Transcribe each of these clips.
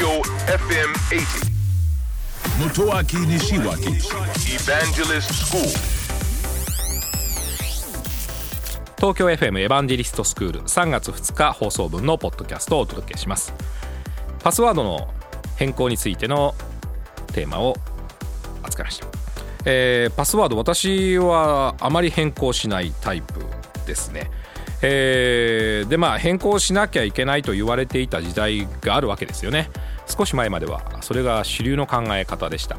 Tokyo FM 80. Motoaki Nishiwaki Evangelist School. 東京 FM エヴァンジェリストスクール3月2日放送分のポッドキャストをお届けしますパスワードの変更についてのテーマを扱いました、えーパスワード私はあまり変更しないタイプですねえーでまあ変更しなきゃいけないと言われていた時代があるわけですよね。少し前までは。それが主流の考え方でした。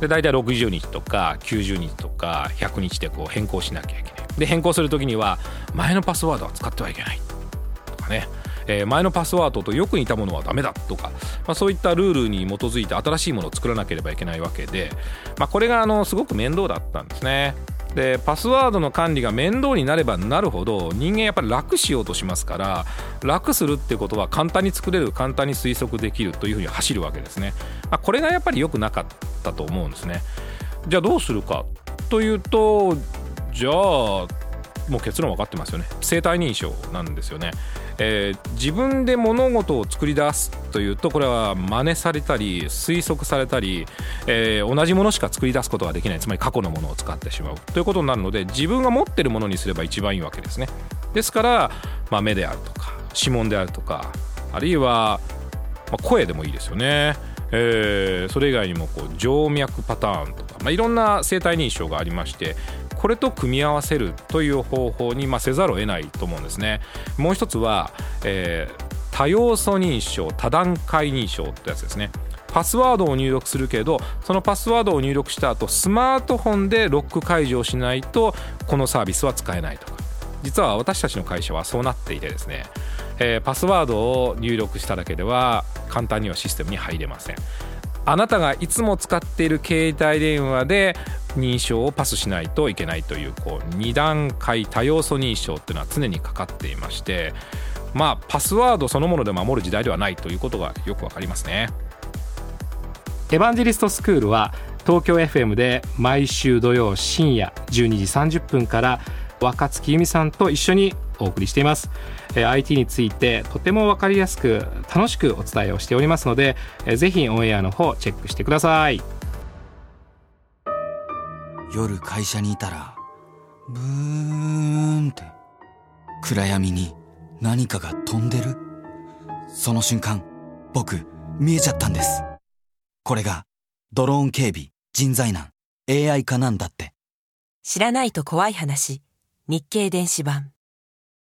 で大体60日とか90日とか100日でこう変更しなきゃいけない。で変更する時には前のパスワードは使ってはいけない。とかね、え前のパスワードとよく似たものはダメだとか、まあ、そういったルールに基づいて新しいものを作らなければいけないわけで、まあ、これがあのすごく面倒だったんですね。でパスワードの管理が面倒になればなるほど人間やっぱり楽しようとしますから楽するってことは簡単に作れる簡単に推測できるというふうに走るわけですね、まあ、これがやっぱり良くなかったと思うんですね。じゃあどうするかというとじゃあもう結論分かってますよね。生体認証なんですよね、えー自分で物事を作り出すというとこれは真似されたり推測されたり、えー同じものしか作り出すことができないつまり過去のものを使ってしまうということになるので自分が持ってるものにすれば一番いいわけですね。ですから、まあ、目であるとか指紋であるとかあるいは、まあ、声でもいいですよね。えーそれ以外にもこう静脈パターンとか、まあ、いろんな生体認証がありましてこれと組み合わせるという方法に、まあ、せざるを得ないと思うんですね。もう一つは、えー多要素認証多段階認証ってやつですね。パスワードを入力するけどそのパスワードを入力した後スマートフォンでロック解除をしないとこのサービスは使えないと。実は私たちの会社はそうなっていてですね、えーパスワードを入力しただけでは簡単にはシステムに入れません。あなたがいつも使っている携帯電話で認証をパスしないといけないというこう2段階多要素認証っていうのは常にかかっていましてまあパスワードそのもので守る時代ではないということがよくわかりますね。エヴァンジェリストスクールは東京 FM で毎週土曜深夜12時30分から若月由美さんと一緒にお送りしていますえー IT についてとても分かりやすく楽しくお伝えをしておりますのでえーぜひオンエアの方チェックしてください夜会社にいたら、ブーンって、暗闇に何かが飛んでるその瞬間、僕、見えちゃったんです。これが、ドローン警備、人材難、AI 化なんだって。知らないと怖い話日経電子版。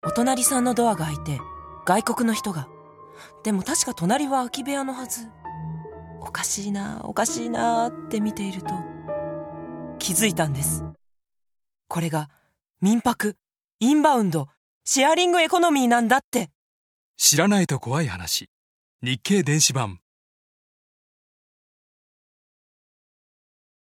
お隣さんのドアが開いて外国の人が。でも確か隣は空き部屋のはず。おかしいなおかしいなって見ていると気づいたんです。これが民泊インバウンドシェアリングエコノミーなんだって。知らないと怖い話。日経電子版。